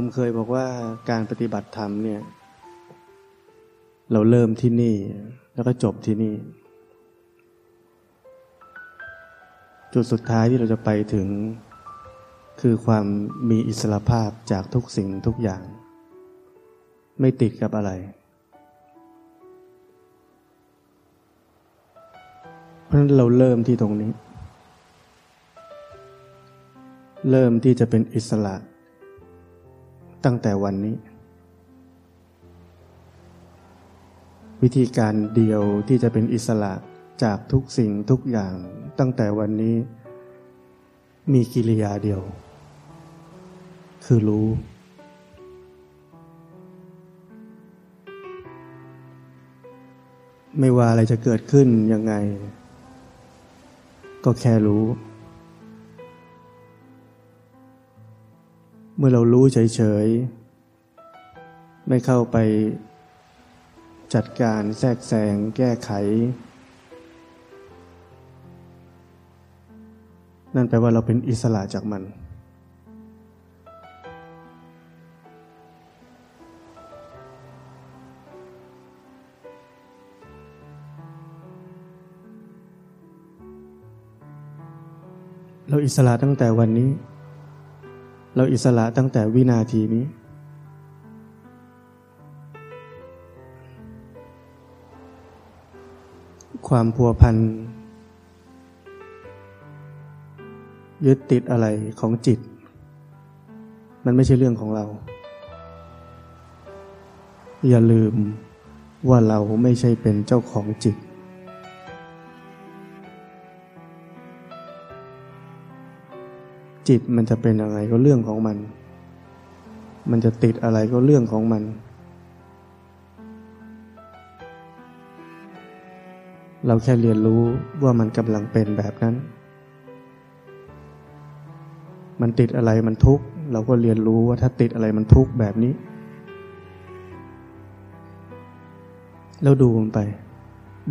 ผมเคยบอกว่าการปฏิบัติธรรมเนี่ย เราเริ่มที่นี่ แล้วก็จบที่นี่ จุดสุดท้ายที่เราจะไปถึง คือความมีอิสระภาพจากทุกสิ่งทุกอย่าง ไม่ติดกับอะไร เพราะฉะนั้นเราเริ่มที่ตรงนี้ เริ่มที่จะเป็นอิสระ ตั้งแต่วันนี้ วิธีการเดียวที่จะเป็นอิสระจากทุกสิ่งทุกอย่างตั้งแต่วันนี้ มีกิริยาเดียว คือรู้ ไม่ว่าอะไรจะเกิดขึ้นยังไง ก็แค่รู้ เมื่อเรารู้เฉยๆ ไม่เข้าไปจัดการแทรกแซงแก้ไข นั่นแปลว่าเราเป็นอิสระจากมัน เราอิสระตั้งแต่วันนี้ เราอิสระตั้งแต่วินาทีนี้ ความพัวพันยึดติดอะไรของจิต มันไม่ใช่เรื่องของเรา อย่าลืมว่าเราไม่ใช่เป็นเจ้าของจิต จิตมันจะเป็นอะไรก็เรื่องของมัน มันจะติดอะไรก็เรื่องของมัน เราแค่เรียนรู้ว่ามันกำลังเป็นแบบนั้น มันติดอะไรมันทุกข์เราก็เรียนรู้ว่าถ้าติดอะไรมันทุกข์แบบนี้ แล้วดูมันไป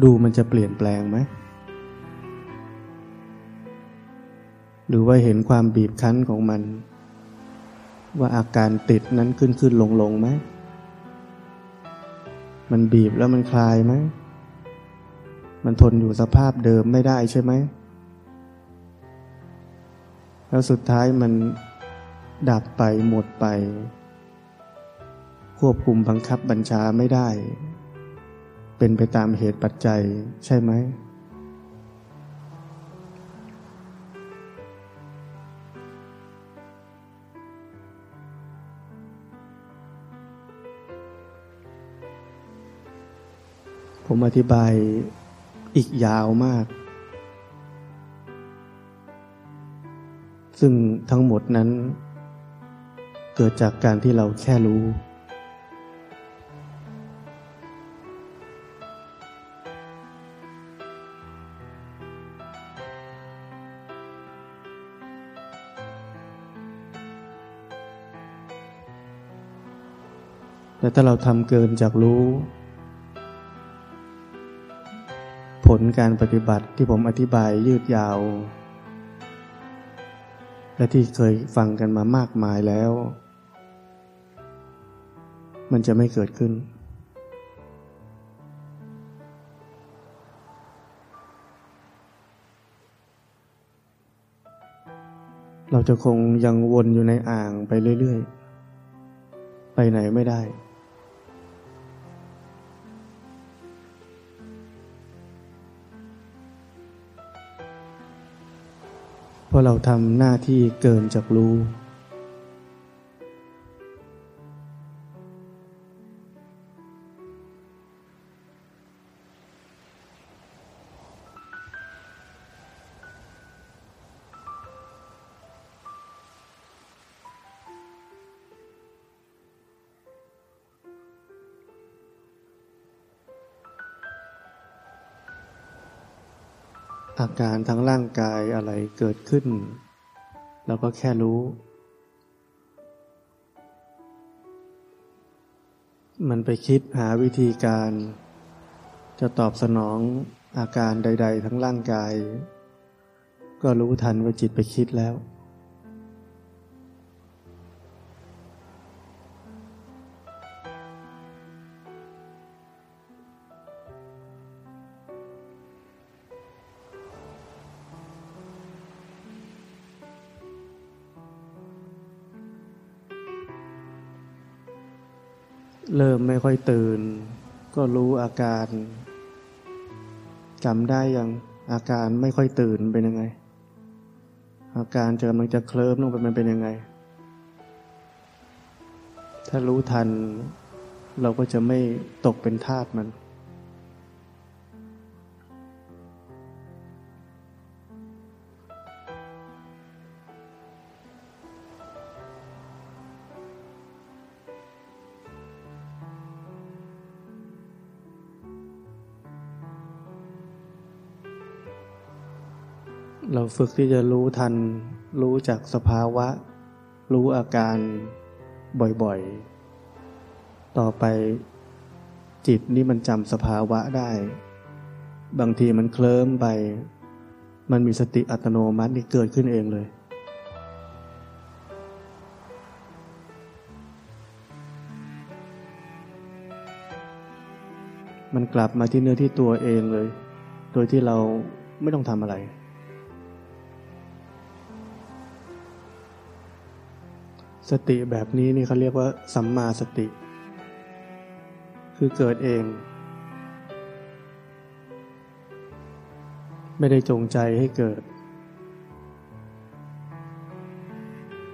ดูมันจะเปลี่ยนแปลงไหม หรือว่าเห็นความบีบคั้นของมัน ว่าอาการติดนั้นขึ้นขึ้นลงลงไหมมันบีบแล้วมันคลายไหมมันทนอยู่สภาพเดิมไม่ได้ใช่ไหม แล้วสุดท้ายมันดับไปหมดไป ควบคุมบังคับบัญชาไม่ได้ เป็นไปตามเหตุปัจจัยใช่ไหม ผมอธิบายอีกยาวมาก ซึ่งทั้งหมดนั้น เกิดจากการที่เราแค่รู้ แต่ถ้าเราทำเกินจากรู้ ลการปฏิบัติที่ผมอธิบายยืดยาว และที่เคยฟังกันมามากมายแล้ว มันจะไม่เกิดขึ้น เราจะคงยังวนอยู่ในอ่างไปเรื่อย ๆ ไปไหนไม่ได้ เพราะเราทำหน้าที่เกินจากรู้ การทางร่างกายอะไรเกิดขึ้น เราก็แค่รู้ มันไปคิดหาวิธีการ จะตอบสนองอาการใด ๆ ทั้งร่างกาย ก็รู้ทันว่าจิตไปคิดแล้ว เริ่มไม่ค่อยตื่น ก็รู้อาการจำได้ยังอาการไม่ค่อยตื่นเป็นยังไง อาการจะกำลังจะเคลิ้มลงไปมันเป็นยังไง ถ้ารู้ทัน เราก็จะไม่ตกเป็นทาสมัน ฝึกที่จะรู้ทัน รู้จากสภาวะ รู้อาการบ่อยๆ ต่อไปจิตนี่มันจำสภาวะได้ บางทีมันเคลิ้มไป มันมีสติอัตโนมัตินี่เกิดขึ้นเองเลย มันกลับมาที่เนื้อที่ตัวเองเลย โดยที่เราไม่ต้องทำอะไร สติแบบนี้นี่เขาเรียกว่าสัมมาสติ คือเกิดเอง ไม่ได้จงใจให้เกิด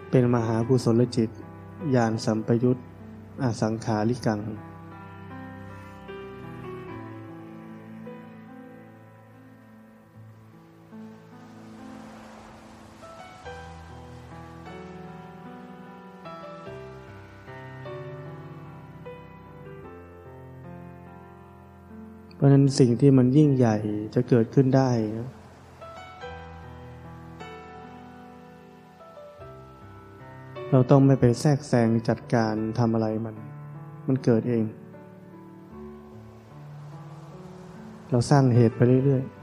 เป็นมหากุศลจิตญาณสัมปยุตอสังขาริกัง ราะนั้นสิ่งที่มันยิ่งใหญ่จะเกิดขึ้นได้เราต้องไม่ไปแทรกแซงจัดการทำอะไรมัน มันเกิดเอง เราสร้างเหตุไปเรื่อยๆ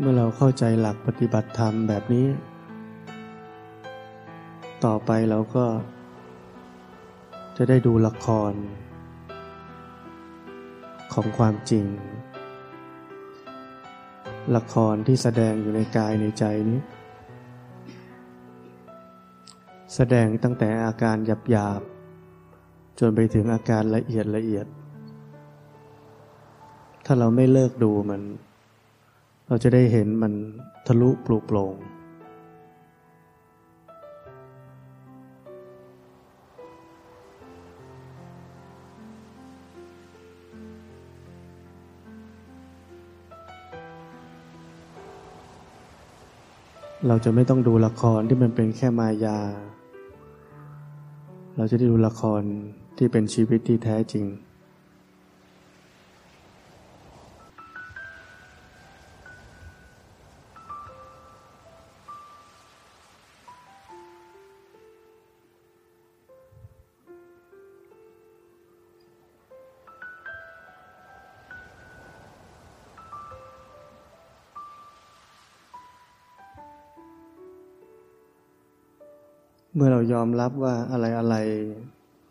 เมื่อเราเข้าใจหลักปฏิบัติธรรมแบบนี้ ต่อไปเราก็ จะได้ดูละคร ของความจริง ละครที่แสดงอยู่ในกายในใจนี้ แสดงตั้งแต่อาการหยาบๆจนไปถึงอาการละเอียดละเอียด ถ้าเราไม่เลิกดูมัน เราจะได้เห็นมันทะลุปลุกโปร่งเราจะไม่ต้องดูละครที่มันเป็นแค่มายา เราจะได้ดูละครที่เป็นชีวิตที่แท้จริง รับว่าอะไรอะไร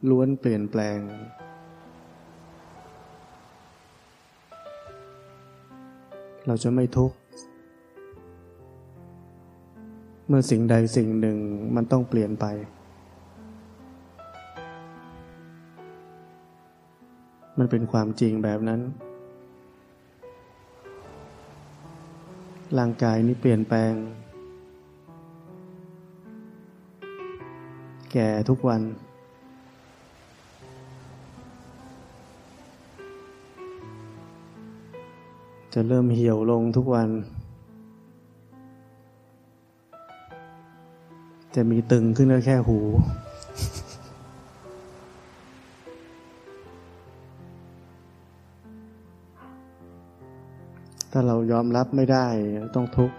ล้วนเปลี่ยนแปลง เราจะไม่ทุกข์ เมื่อสิ่งใดสิ่งหนึ่งมันต้องเปลี่ยนไป มันเป็นความจริงแบบนั้น ร่างกายนี้เปลี่ยนแปลง แก่ทุกวัน จะเริ่มเหี่ยวลงทุกวัน จะมีตึงขึ้นแค่หู ถ้าเรายอมรับไม่ได้ต้องทุกข์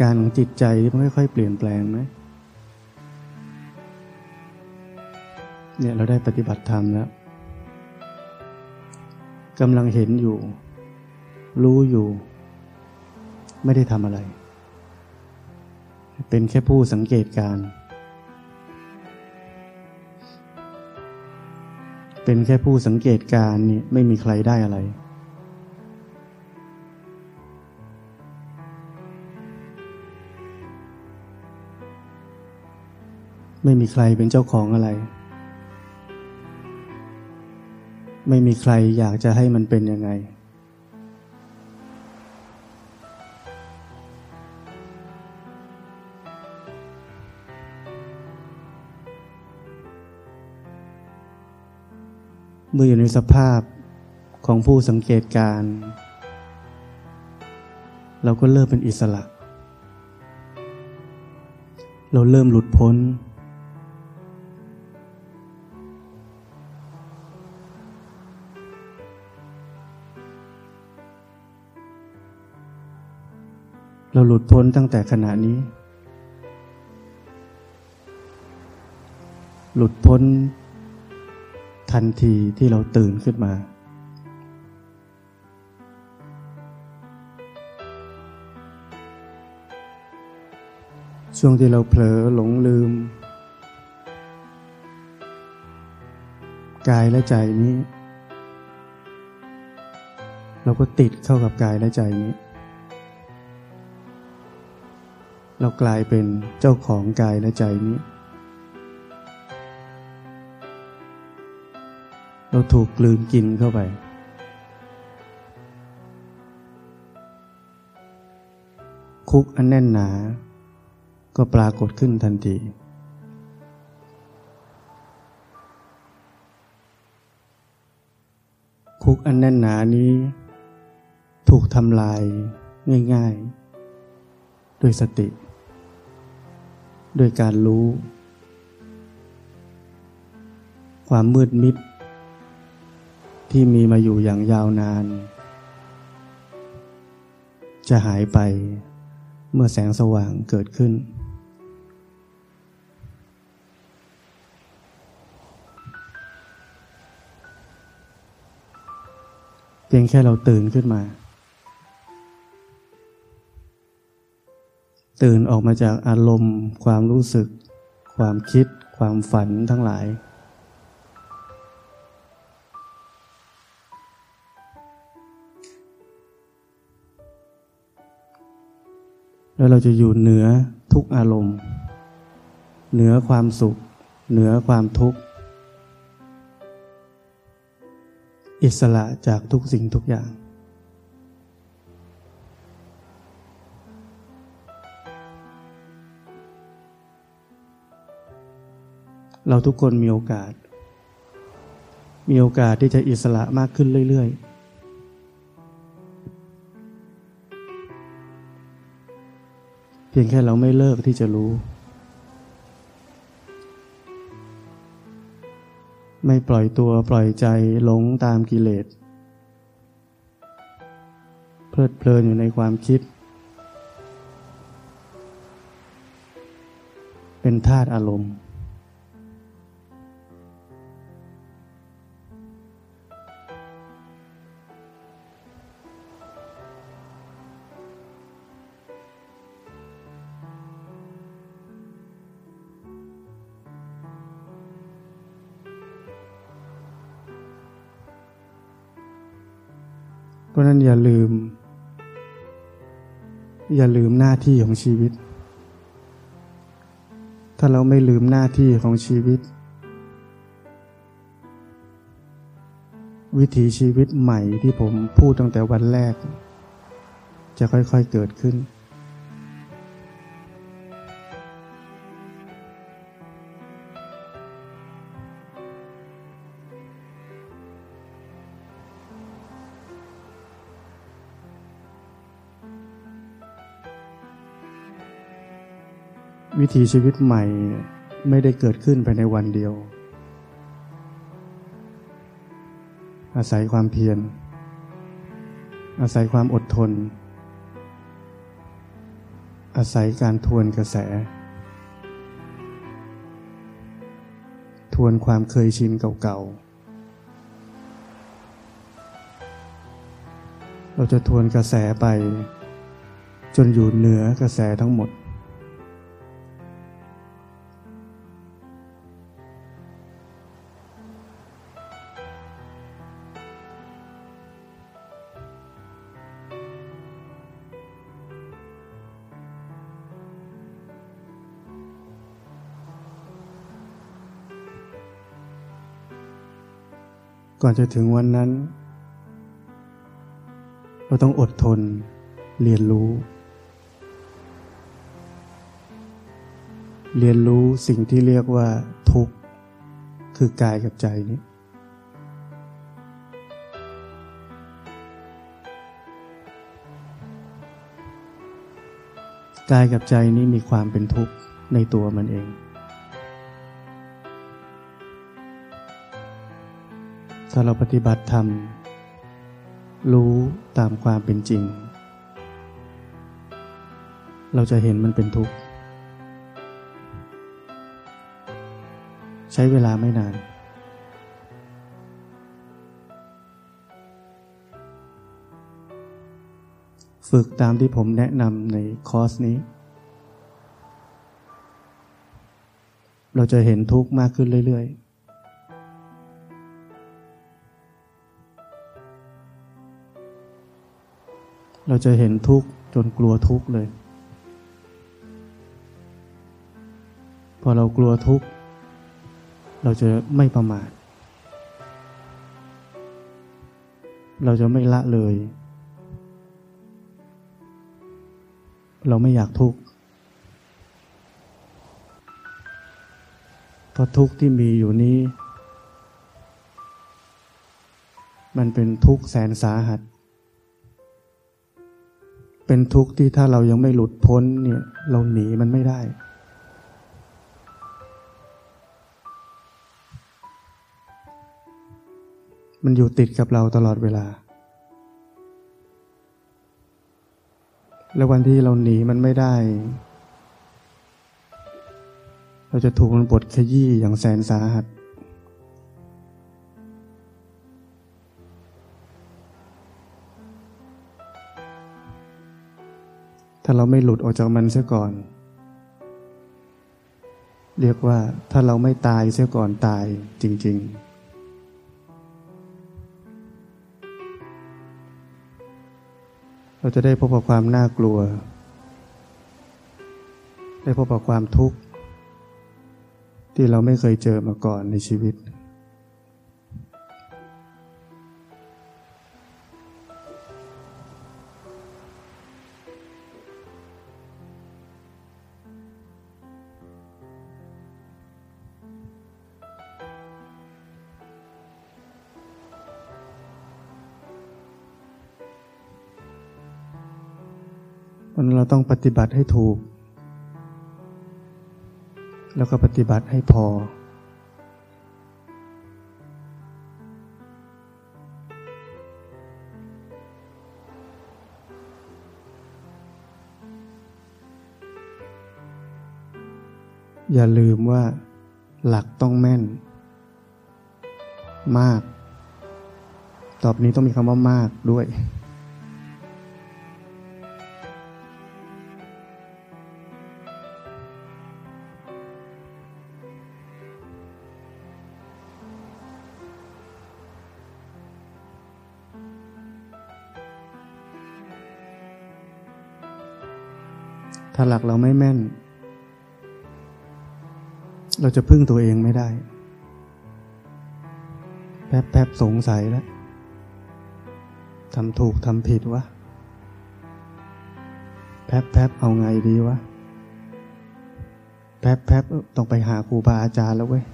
การของจิตใจมันค่อยๆเปลี่ยนแปลงไหมเนี่ยเราได้ปฏิบัติธรรมแล้วกำลังเห็นอยู่ รู้อยู่ ไม่ได้ทำอะไร เป็นแค่ผู้สังเกตการ เป็นแค่ผู้สังเกตการนี่ไม่มีใครได้อะไร ไม่มีใครเป็นเจ้าของอะไร ไม่มีใครอยากจะให้มันเป็นยังไง เมื่ออยู่ในสภาพของผู้สังเกตการ เราก็เริ่มเป็นอิสระ เราเริ่มหลุดพ้น เราหลุดพ้นตั้งแต่ขณะนี้ หลุดพ้นทันทีที่เราตื่นขึ้นมา ช่วงที่เราเผลอหลงลืม กายและใจนี้ เราก็ติดเข้ากับกายและใจนี้ เรากลายเป็นเจ้าของกายและใจนี้ เราถูกกลืนกินเข้าไป คุกอันแน่นหนา ก็ปรากฏขึ้นทันทีคุกอันแน่นหนานี้ ถูกทำลายง่าย ๆ ด้วยสติ ด้วยการรู้ ความมืดมิด ที่มีมาอยู่อย่างยาวนาน จะหายไปเมื่อแสงสว่างเกิดขึ้น เพียงแค่เราตื่นขึ้นมา ตื่นออกมาจากอารมณ์ ความรู้สึก ความคิด ความฝันทั้งหลาย แล้วเราจะอยู่เหนือทุกอารมณ์ เหนือความสุข เหนือความทุกข์ อิสระจากทุกสิ่งทุกอย่าง เราทุกคนมีโอกาส มีโอกาสที่จะอิสระมากขึ้นเรื่อย ๆเพียงแค่เราไม่เลิกที่จะรู้ ไม่ปล่อยตัวปล่อยใจหลงตามกิเลส เพลิดเพลินอยู่ในความคิด เป็นธาตุอารมณ์ อย่าลืม อย่าลืมหน้าที่ของชีวิต ถ้าเราไม่ลืมหน้าที่ของชีวิต วิถีชีวิตใหม่ที่ผมพูดตั้งแต่วันแรก จะค่อยๆเกิดขึ้น ถีชีวิตใหม่ไม่ได้เกิดขึ้นภายในวันเดียว อาศัยความเพียร อาศัยความอดทน อาศัยการทวนกระแส ทวนความเคยชินเก่าๆ เราจะทวนกระแสไป จนอยู่เหนือกระแสทั้งหมด ก่อนจะถึงวันนั้น เราต้องอดทนเรียนรู้ เรียนรู้สิ่งที่เรียกว่าทุกข์ คือกายกับใจนี้ กายกับใจนี้มีความเป็นทุกข์ในตัวมันเอง ถ้าเราปฏิบัติธรรม รู้ตามความเป็นจริง เราจะเห็นมันเป็นทุกข์ ใช้เวลาไม่นาน ฝึกตามที่ผมแนะนำในคอร์สนี้ เราจะเห็นทุกข์มากขึ้นเรื่อย ๆ เราจะเห็นทุกข์จนกลัวทุกข์เลย พอเรากลัวทุกข์เราจะไม่ประมาท เราจะไม่ละเลย เราไม่อยากทุกข์เพราะทุกข์ที่มีอยู่นี้ มันเป็นทุกข์แสนสาหัส เป็นทุกข์ที่ถ้าเรายังไม่หลุดพ้นเนี่ยเราหนีมันไม่ได้ มันอยู่ติดกับเราตลอดเวลา และวันที่เราหนีมันไม่ได้ เราจะถูกมันบดขยี้อย่างแสนสาหัส ถ้าเราไม่หลุดออกจากมันเสียก่อน เรียกว่าถ้าเราไม่ตายเสียก่อนตายจริง ๆเราจะได้พบกับความน่ากลัว ได้พบกับความทุกข์ ที่เราไม่เคยเจอมาก่อนในชีวิตันเราต้องปฏิบัติให้ถูก แล้วก็ปฏิบัติให้พอ อย่าลืมว่าหลักต้องแม่น มาก ตอบนี้ต้องมีคำว่ามากด้วย ถ้าหลักเราไม่แม่น เราจะพึ่งตัวเองไม่ได้ แป๊บแป๊บสงสัยแล้วทำถูกทำผิดวะ แป๊บแป๊บเอาไงดีวะ แป๊บแป๊บต้องไปหาครูบาอาจารย์แล้วเว้ย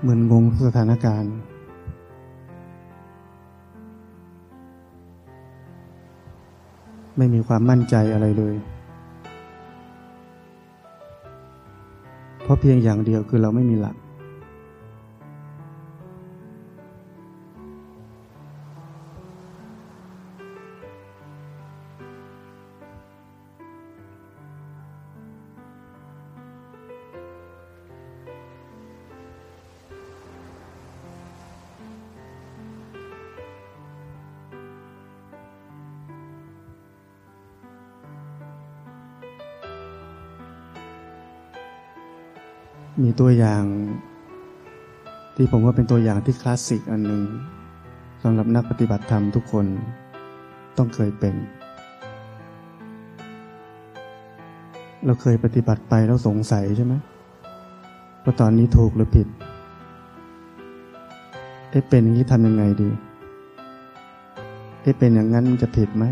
เหมือนงงสถานการณ์ ไม่มีความมั่นใจอะไรเลย เพราะเพียงอย่างเดียวคือเราไม่มีหลัก ตัวอย่าง ที่ผมว่าเป็นตัวอย่างที่คลาสสิกอันหนึ่งสำหรับนักปฏิบัติธรรมทุกคนต้องเคยเป็น เราเคยปฏิบัติไปแล้วสงสัยใช่ไหมว่าตอนนี้ถูกหรือผิดเอ๊ะเป็นอย่างนี้ทำยังไงดีเอ๊ะเป็นอย่างนั้นจะผิดไหม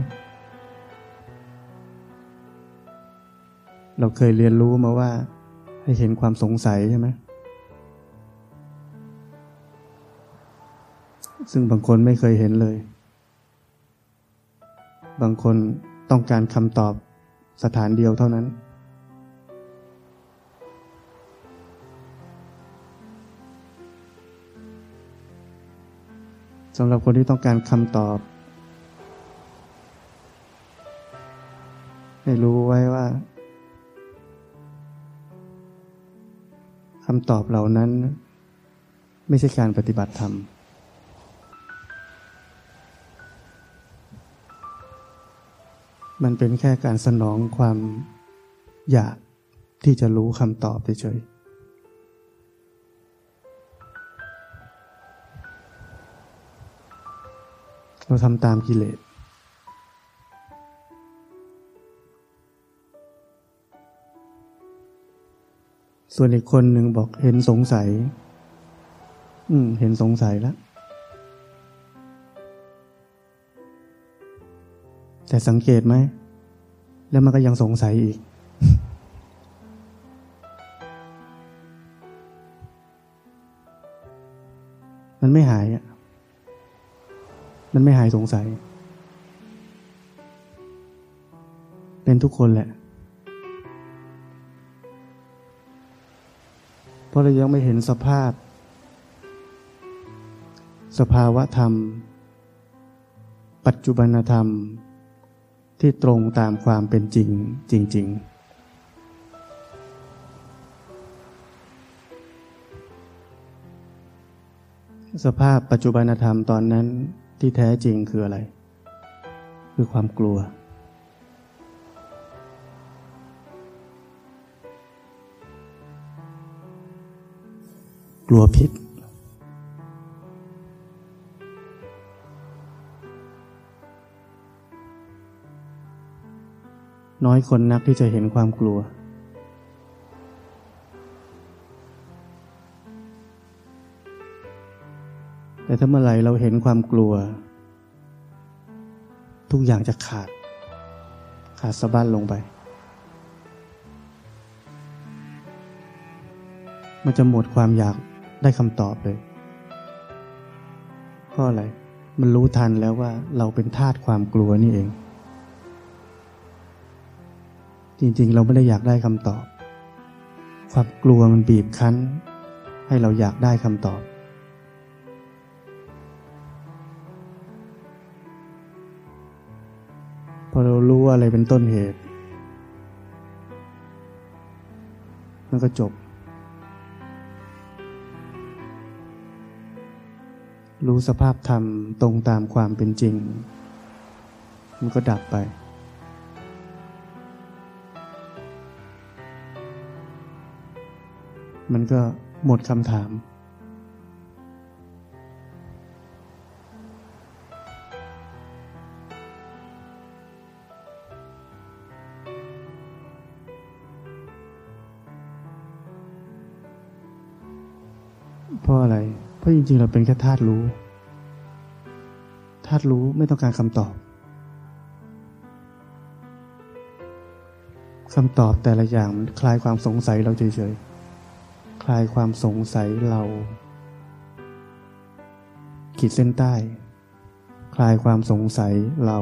เราเคยเรียนรู้มาว่า ให้เห็นความสงสัยใช่ไหมซึ่งบางคนไม่เคยเห็นเลย บางคนต้องการคำตอบสถานเดียวเท่านั้น สำหรับคนที่ต้องการคำตอบ ให้รู้ไว้ว่า คำตอบเหล่านั้น ไม่ใช่การปฏิบัติธรรม มันเป็นแค่การสนองความอยากที่จะรู้คำตอบเฉยเราทำตามกิเลส ส่วนอีกคนหนึ่งบอกเห็นสงสัย อืม เห็นสงสัยแล้ว แต่สังเกตไหม แล้วมันก็ยังสงสัยอีก มันไม่หายอะ มันไม่หายสงสัย เป็นทุกคนแหละ ราะเรายังไม่เห็นสภาพ สภาวะธรรม ปัจจุบันธรรม ที่ตรงตามความเป็นจริงจริง ๆสภาพปัจจุบันธรรมตอนนั้นที่แท้จริงคืออะไร คือความกลัว กลัวผิด น้อยคนนักที่จะเห็นความกลัว แต่ถ้าเมื่อไหร่เราเห็นความกลัว ทุกอย่างจะขาด ขาดสะบั้นลงไปมันจะหมดความอยาก ได้คำตอบเลยเพราะอะไร มันรู้ทันแล้วว่าเราเป็นทาสความกลัวนี่เอง จริงๆ เราไม่ได้อยากได้คำตอบ ความกลัวมันบีบคั้น ให้เราอยากได้คำตอบ พอเรารู้ว่าอะไรเป็นต้นเหตุ มันก็จบ รู้สภาพธรรมตรงตามความเป็นจริง มันก็ดับไปมันก็หมดคำถาม จริงๆเราเป็นแค่ธาตุรู้ ธาตุรู้ไม่ต้องการคำตอบคำตอบแต่ละอย่างมันคลายความสงสัยเราเฉยๆ คลายความสงสัยเรา ขีดเส้นใต้ คลายความสงสัยเรา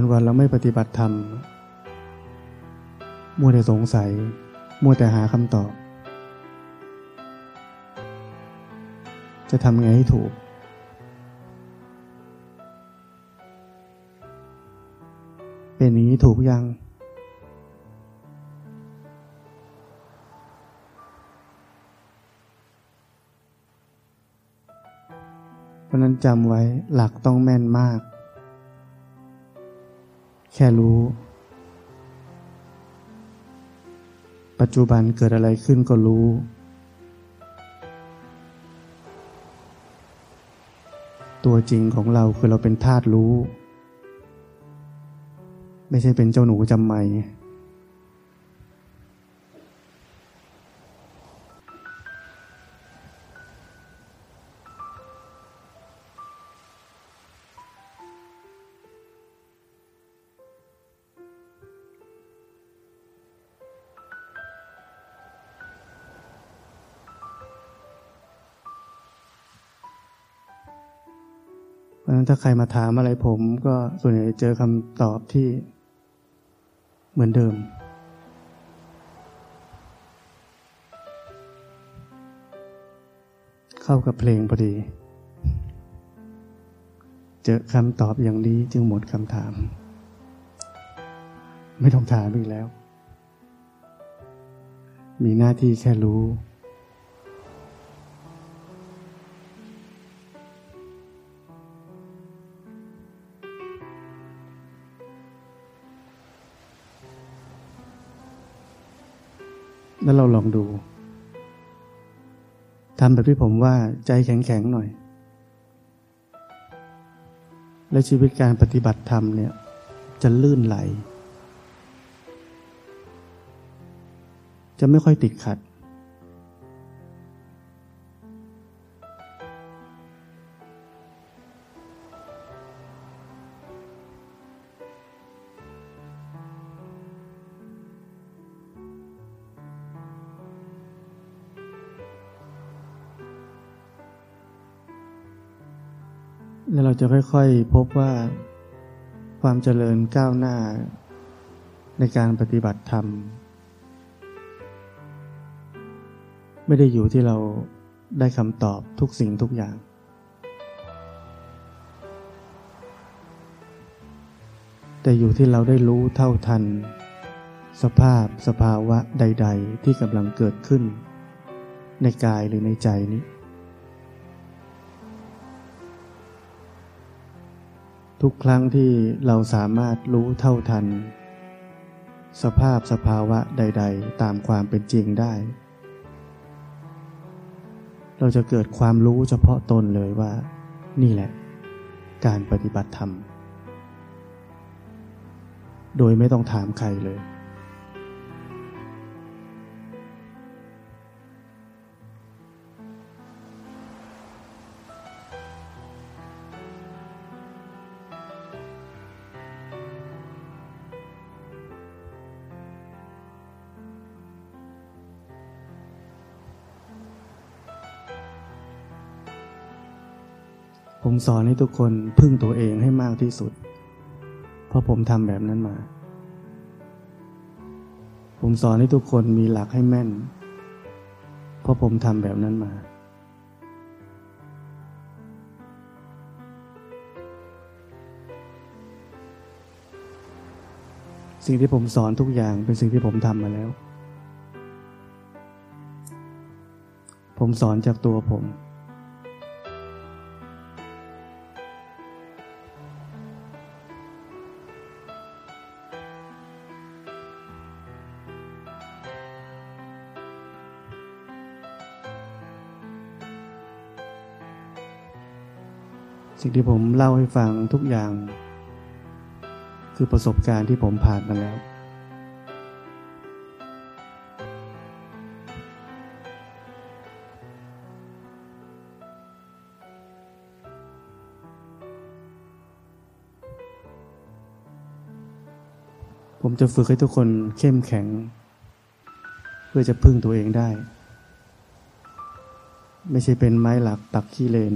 วันวันเราไม่ปฏิบัติธรรม มัวแต่สงสัย มัวแต่หาคำตอบ จะทำไงให้ถูก เป็นอย่างนี้ถูกยังเพราะนั้นจำไว้หลักต้องแม่นมาก แค่รู้ ปัจจุบันเกิดอะไรขึ้นก็รู้ ตัวจริงของเราคือเราเป็นธาตุรู้ ไม่ใช่เป็นเจ้าหนูจำไม่ ราะนั้นถ้าใครมาถามอะไรผมก็ส่วนใหญ่เจอคำตอบที่เหมือนเดิม เข้ากับเพลงพอดี เจอคำตอบอย่างนี้จึงหมดคำถาม ไม่ต้องถามอีกแล้ว มีหน้าที่แค่รู้ แล้วเราลองดูทำแบบที่ผมว่าใจแข็งๆหน่อย และชีวิตการปฏิบัติธรรมเนี่ยจะลื่นไหล จะไม่ค่อยติดขัด แล้วเราจะค่อยๆพบว่าความเจริญก้าวหน้า ในการปฏิบัติธรรม ไม่ได้อยู่ที่เราได้คำตอบทุกสิ่งทุกอย่าง แต่อยู่ที่เราได้รู้เท่าทัน สภาพสภาวะใด ๆ ที่กำลังเกิดขึ้น ในกายหรือในใจนี้ ทุกครั้งที่เราสามารถรู้เท่าทัน สภาพสภาวะใด ๆ ตามความเป็นจริงได้ เราจะเกิดความรู้เฉพาะตนเลยว่า นี่แหละ การปฏิบัติธรรม โดยไม่ต้องถามใครเลย ผมสอนให้ทุกคนพึ่งตัวเองให้มากที่สุด เพราะผมทำแบบนั้นมา ผมสอนให้ทุกคนมีหลักให้แม่น เพราะผมทำแบบนั้นมา สิ่งที่ผมสอนทุกอย่างเป็นสิ่งที่ผมทำมาแล้ว ผมสอนจากตัวผม งที่ผมเล่าให้ฟังทุกอย่าง คือประสบการณ์ที่ผมผ่านมาแล้ว ผมจะฝึกให้ทุกคนเข้มแข็ง เพื่อจะพึ่งตัวเองได้ ไม่ใช่เป็นไม้หลักตักขี้เลน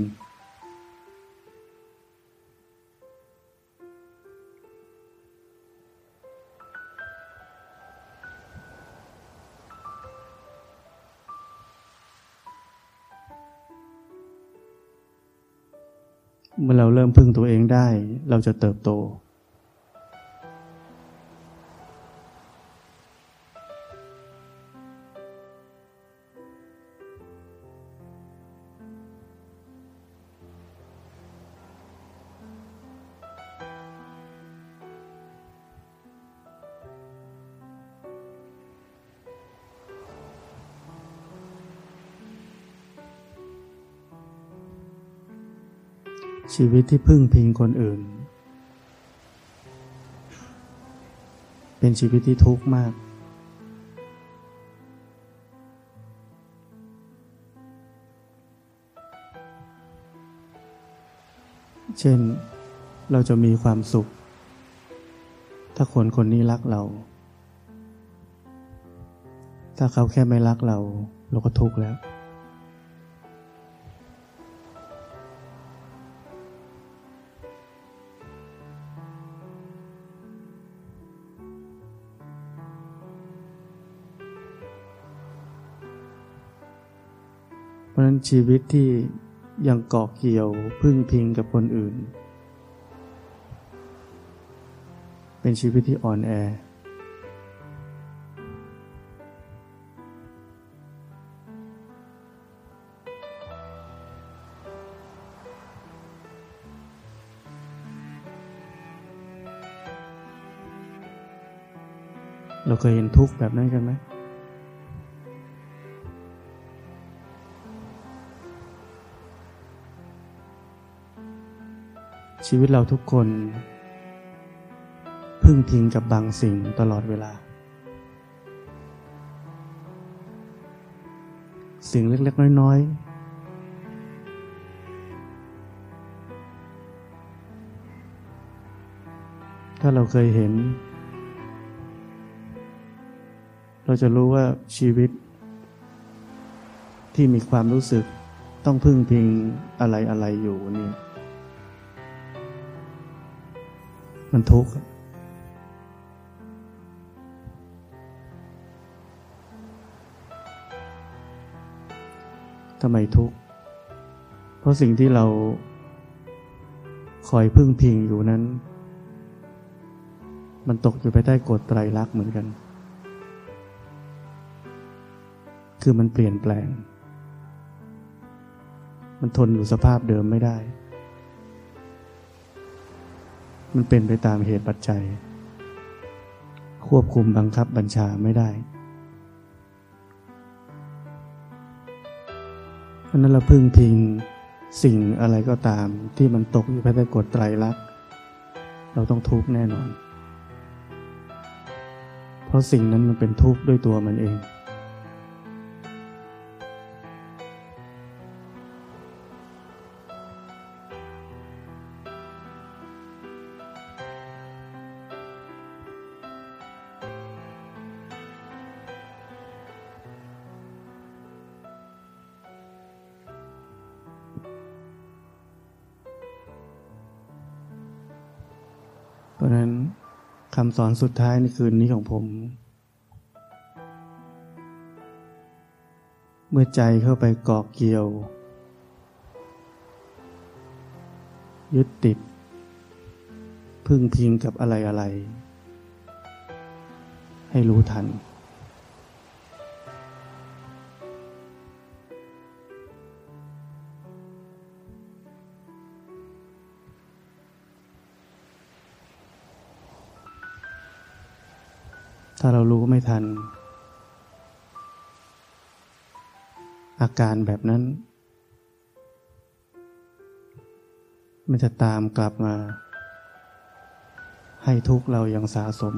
มื่อเราเริ่มพึ่งตัวเองได้ เราจะเติบโต ชีวิตที่พึ่งพิงคนอื่น เป็นชีวิตที่ทุกข์มาก เช่นเราจะมีความสุข ถ้าคนคนนี้รักเรา ถ้าเขาแค่ไม่รักเรา เราก็ทุกข์แล้ว ชีวิตที่ยังเกาะเกี่ยวพึ่งพิงกับคนอื่น เป็นชีวิตที่อ่อนแอ เราเคยเห็นทุกข์แบบนั้นกันไหม ชีวิตเราทุกคน พึ่งพิงกับบางสิ่งตลอดเวลา สิ่งเล็ก ๆ น้อย ๆ ถ้าเราเคยเห็น เราจะรู้ว่าชีวิต ที่มีความรู้สึกต้องพึ่งพิงอะไรๆอยู่นี่ มันทุกข์ทำไมทุกข์ เพราะสิ่งที่เราคอยพึ่งพิงอยู่นั้น มันตกอยู่ภายใต้กฎไตรลักษณ์เหมือนกัน คือมันเปลี่ยนแปลง มันทนอยู่สภาพเดิมไม่ได้ มันเป็นไปตามเหตุปัจจัย ควบคุมบังคับบัญชาไม่ได้เพราะนั้นเราพึ่งพิงสิ่งอะไรก็ตาม ที่มันตกอยู่ภายใต้กฎไตรลักษณ์เราต้องทุกข์แน่นอน เพราะสิ่งนั้นมันเป็นทุกข์ด้วยตัวมันเองำสอนสุดท้ายในคืนนี้ของผม เมื่อใจเข้าไปเกาะเกี่ยว ยึดติด พึ่งพิงกับอะไรอะไร ให้รู้ทัน ถ้าเรารู้ไม่ทัน อาการแบบนั้น มันจะตามกลับมา ให้ทุกเราอย่างสะสม